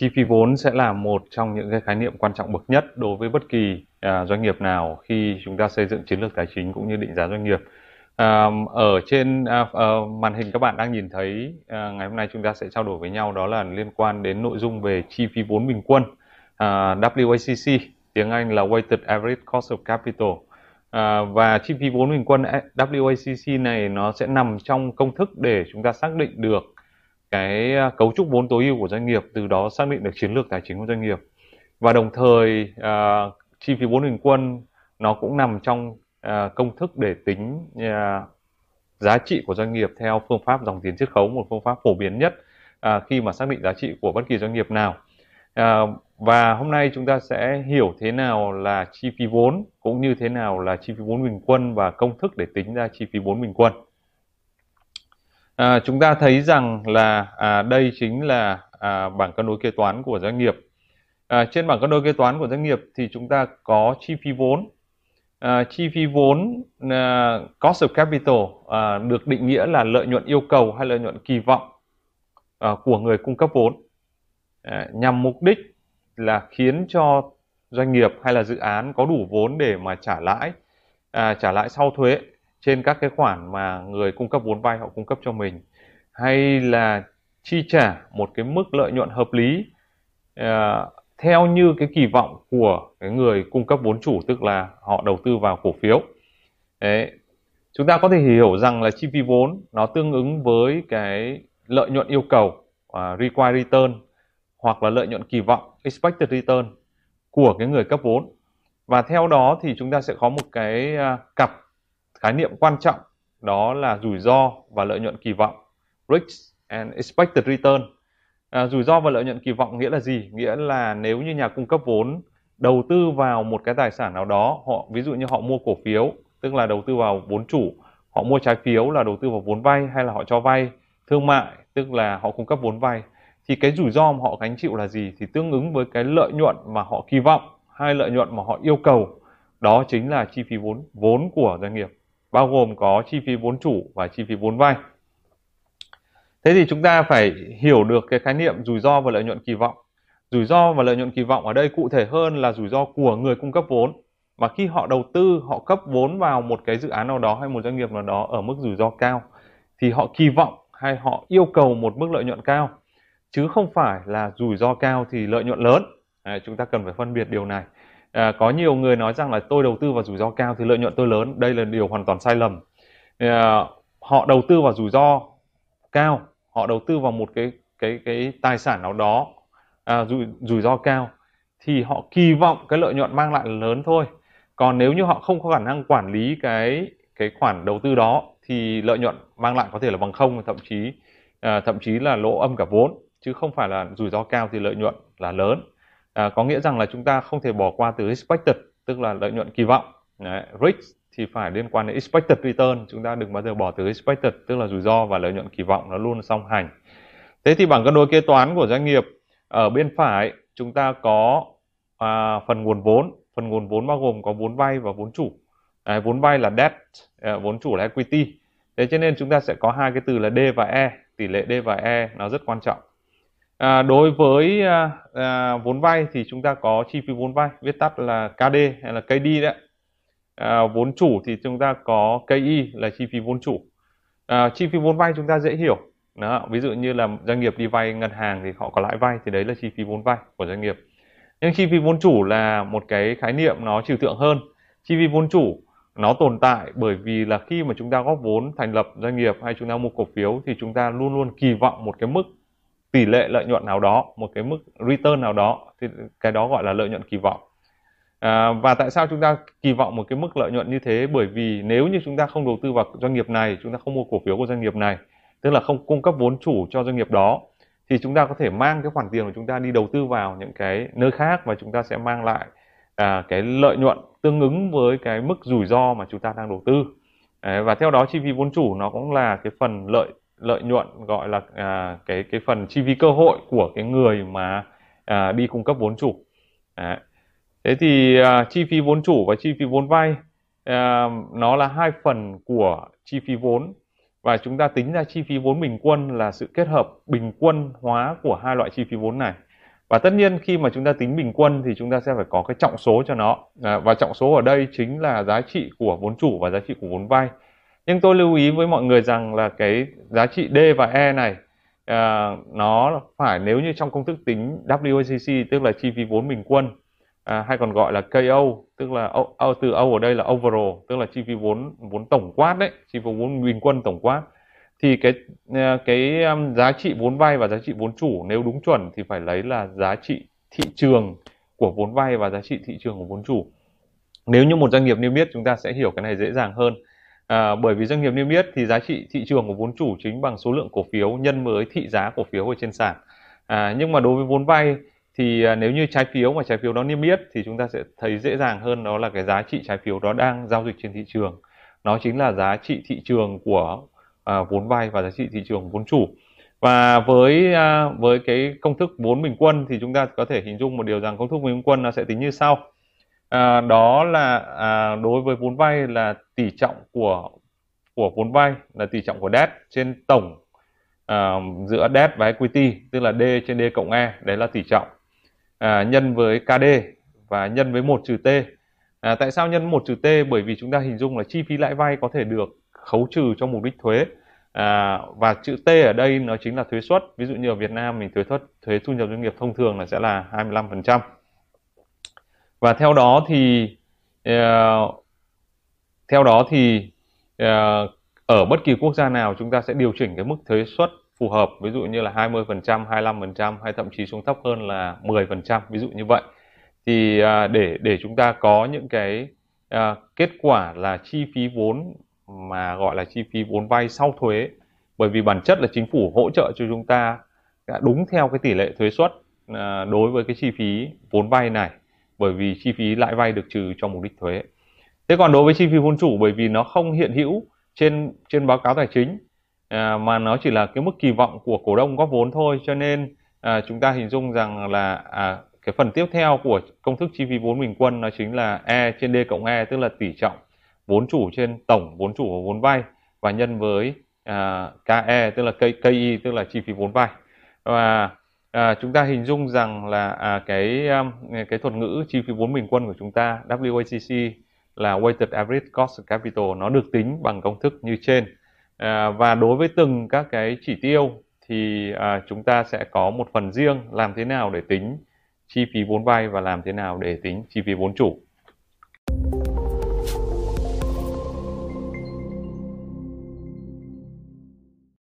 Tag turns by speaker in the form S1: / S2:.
S1: chi phí vốn sẽ là một trong những cái khái niệm quan trọng bậc nhất đối với bất kỳ à, doanh nghiệp nào khi chúng ta xây dựng chiến lược tài chính cũng như định giá doanh nghiệp. À, ở trên à, à, màn hình các bạn đang nhìn thấy à, ngày hôm nay chúng ta sẽ trao đổi với nhau đó là liên quan đến nội dung về chi phí vốn bình quân à, WACC tiếng Anh là Weighted Average Cost of Capital à, và chi phí vốn bình quân à, WACC này nó sẽ nằm trong công thức để chúng ta xác định được cái à, cấu trúc vốn tối ưu của doanh nghiệp từ đó xác định được chiến lược tài chính của doanh nghiệp. Và đồng thời uh, chi phí vốn bình quân nó cũng nằm trong uh, công thức để tính uh, giá trị của doanh nghiệp theo phương pháp dòng tiền chiết khấu một phương pháp phổ biến nhất uh, khi mà xác định giá trị của bất kỳ doanh nghiệp nào. Uh, và hôm nay chúng ta sẽ hiểu thế nào là chi phí vốn cũng như thế nào là chi phí vốn bình quân và công thức để tính ra chi phí vốn bình quân. À, chúng ta thấy rằng là à, đây chính là à, bảng cân đối kế toán của doanh nghiệp. À, trên bảng cân đối kế toán của doanh nghiệp thì chúng ta có chi phí vốn. À, chi phí vốn à, cost of capital à, được định nghĩa là lợi nhuận yêu cầu hay lợi nhuận kỳ vọng à, của người cung cấp vốn à, nhằm mục đích là khiến cho doanh nghiệp hay là dự án có đủ vốn để mà trả lãi à, trả lãi sau thuế trên các cái khoản mà người cung cấp vốn vay họ cung cấp cho mình hay là chi trả một cái mức lợi nhuận hợp lý uh, theo như cái kỳ vọng của cái người cung cấp vốn chủ tức là họ đầu tư vào cổ phiếu. Đấy chúng ta có thể hiểu rằng là chi phí vốn nó tương ứng với cái lợi nhuận yêu cầu uh, required return hoặc là lợi nhuận kỳ vọng expected return của cái người cấp vốn. Và theo đó thì chúng ta sẽ có một cái uh, cặp khái niệm quan trọng đó là rủi ro và lợi nhuận kỳ vọng risk and expected return. À, rủi ro và lợi nhuận kỳ vọng nghĩa là gì? Nghĩa là nếu như nhà cung cấp vốn đầu tư vào một cái tài sản nào đó họ ví dụ như họ mua cổ phiếu tức là đầu tư vào vốn chủ họ mua trái phiếu là đầu tư vào vốn vay hay là họ cho vay thương mại tức là họ cung cấp vốn vay thì cái rủi ro mà họ gánh chịu là gì? Thì tương ứng với cái lợi nhuận mà họ kỳ vọng hay lợi nhuận mà họ yêu cầu đó chính là chi phí vốn vốn của doanh nghiệp bao gồm có chi phí vốn chủ và chi phí vốn vay. Thế thì chúng ta phải hiểu được cái khái niệm rủi ro và lợi nhuận kỳ vọng. Rủi ro và lợi nhuận kỳ vọng ở đây cụ thể hơn là rủi ro của người cung cấp vốn. Mà khi họ đầu tư, họ cấp vốn vào một cái dự án nào đó hay một doanh nghiệp nào đó ở mức rủi ro cao thì họ kỳ vọng hay họ yêu cầu một mức lợi nhuận cao chứ không phải là rủi ro cao thì lợi nhuận lớn. À, chúng ta cần phải phân biệt điều này à, có nhiều người nói rằng là tôi đầu tư vào rủi ro cao thì lợi nhuận tôi lớn. Đây là điều hoàn toàn sai lầm. À, họ đầu tư vào rủi ro cao. Họ đầu tư vào một cái cái cái tài sản nào đó à, rủi, rủi ro cao thì họ kỳ vọng cái lợi nhuận mang lại là lớn thôi. Còn nếu như họ không có khả năng quản lý cái cái khoản đầu tư đó thì lợi nhuận mang lại có thể là bằng không thậm chí à, thậm chí là lỗ âm cả vốn. Chứ không phải là rủi ro cao thì lợi nhuận là lớn à, có nghĩa rằng là chúng ta không thể bỏ qua từ expected tức là lợi nhuận kỳ vọng. Đấy, risk thì phải liên quan đến expected return chúng ta đừng bao giờ bỏ từ expected tức là rủi ro và lợi nhuận kỳ vọng nó luôn song hành. Thế thì bảng cân đối kế toán của doanh nghiệp ở bên phải chúng ta có à, phần nguồn vốn. Phần nguồn vốn bao gồm có vốn vay và vốn chủ. À, vốn vay là debt à, vốn chủ là equity. Thế cho nên chúng ta sẽ có hai cái từ là D và E tỷ lệ D và E nó rất quan trọng. À, đối với à, à, vốn vay thì chúng ta có chi phí vốn vay viết tắt là KD hay là KD đấy. À, vốn chủ thì chúng ta có KI là chi phí vốn chủ. À, chi phí vốn vay chúng ta dễ hiểu. Đó, ví dụ như là doanh nghiệp đi vay ngân hàng thì họ có lãi vay thì đấy là chi phí vốn vay của doanh nghiệp. Nhưng chi phí vốn chủ là một cái khái niệm nó trừu tượng hơn. Chi phí vốn chủ nó tồn tại bởi vì là khi mà chúng ta góp vốn thành lập doanh nghiệp hay chúng ta mua cổ phiếu thì chúng ta luôn luôn kỳ vọng một cái mức tỷ lệ lợi nhuận nào đó một cái mức return nào đó thì cái đó gọi là lợi nhuận kỳ vọng. À, và tại sao chúng ta kỳ vọng một cái mức lợi nhuận như thế? Bởi vì nếu như chúng ta không đầu tư vào doanh nghiệp này chúng ta không mua cổ phiếu của doanh nghiệp này tức là không cung cấp vốn chủ cho doanh nghiệp đó thì chúng ta có thể mang cái khoản tiền của chúng ta đi đầu tư vào những cái nơi khác và chúng ta sẽ mang lại à, cái lợi nhuận tương ứng với cái mức rủi ro mà chúng ta đang đầu tư. À, và theo đó chi phí vốn chủ nó cũng là cái phần lợi lợi nhuận gọi là à, cái cái phần chi phí cơ hội của cái người mà à, đi cung cấp vốn chủ. Đấy. thế thì à, chi phí vốn chủ và chi phí vốn vay à, nó là hai phần của chi phí vốn. Và chúng ta tính ra chi phí vốn bình quân là sự kết hợp bình quân hóa của hai loại chi phí vốn này. Và tất nhiên khi mà chúng ta tính bình quân thì chúng ta sẽ phải có cái trọng số cho nó. À, và trọng số ở đây chính là giá trị của vốn chủ và giá trị của vốn vay nhưng tôi lưu ý với mọi người rằng là cái giá trị D và E này à, nó phải nếu như trong công thức tính WACC tức là chi phí vốn bình quân à, hay còn gọi là KO tức là o, o, từ O ở đây là overall tức là chi phí vốn vốn tổng quát đấy chi phí vốn bình quân tổng quát thì cái à, cái um, giá trị vốn vay và giá trị vốn chủ nếu đúng chuẩn thì phải lấy là giá trị thị trường của vốn vay và giá trị thị trường của vốn chủ. Nếu như một doanh nghiệp niêm yết chúng ta sẽ hiểu cái này dễ dàng hơn à, bởi vì doanh nghiệp niêm yết thì giá trị thị trường của vốn chủ chính bằng số lượng cổ phiếu nhân với thị giá cổ phiếu ở trên sàn. À, nhưng mà đối với vốn vay thì à, nếu như trái phiếu mà trái phiếu đó niêm yết thì chúng ta sẽ thấy dễ dàng hơn đó là cái giá trị trái phiếu đó đang giao dịch trên thị trường. Nó chính là giá trị thị trường của à, vốn vay và giá trị thị trường vốn chủ. Và với à, với cái công thức vốn bình quân thì chúng ta có thể hình dung một điều rằng công thức bình quân nó sẽ tính như sau. À, đó là à, đối với vốn vay là tỷ trọng của của vốn vay là tỷ trọng của debt trên tổng uh, giữa debt và equity tức là D trên D cộng E đấy là tỷ trọng uh, nhân với KD và nhân với một trừ T. À, tại sao nhân một trừ T? Bởi vì chúng ta hình dung là chi phí lãi vay có thể được khấu trừ cho mục đích thuế à, và chữ T ở đây nó chính là thuế suất. Ví dụ như ở Việt Nam mình thuế suất thuế thu nhập doanh nghiệp thông thường là sẽ là 25% và theo đó thì uh, theo đó thì ờ, ở bất kỳ quốc gia nào chúng ta sẽ điều chỉnh cái mức thuế suất phù hợp ví dụ như là 20%, 25% hay thậm chí xuống thấp hơn là 10% ví dụ như vậy thì à, để để chúng ta có những cái à, kết quả là chi phí vốn mà gọi là chi phí vốn vay sau thuế bởi vì bản chất là chính phủ hỗ trợ cho chúng ta đúng theo cái tỷ lệ thuế suất à, đối với cái chi phí vốn vay này bởi vì chi phí lãi vay được trừ cho mục đích thuế. Thế còn đối với chi phí vốn chủ bởi vì nó không hiện hữu trên trên báo cáo tài chính à, mà nó chỉ là cái mức kỳ vọng của cổ đông góp vốn thôi. Cho nên à, chúng ta hình dung rằng là à, cái phần tiếp theo của công thức chi phí vốn bình quân nó chính là E trên D cộng E tức là tỷ trọng vốn chủ trên tổng vốn chủ và vốn vay và nhân với à, KE tức là KI tức là chi phí vốn vay. Và à, chúng ta hình dung rằng là à, cái à, cái thuật ngữ chi phí vốn bình quân của chúng ta WACC là weighted average cost of capital nó được tính bằng công thức như trên. À, và đối với từng các cái chỉ tiêu thì à, chúng ta sẽ có một phần riêng làm thế nào để tính chi phí vốn vay và làm thế nào để tính chi phí vốn chủ.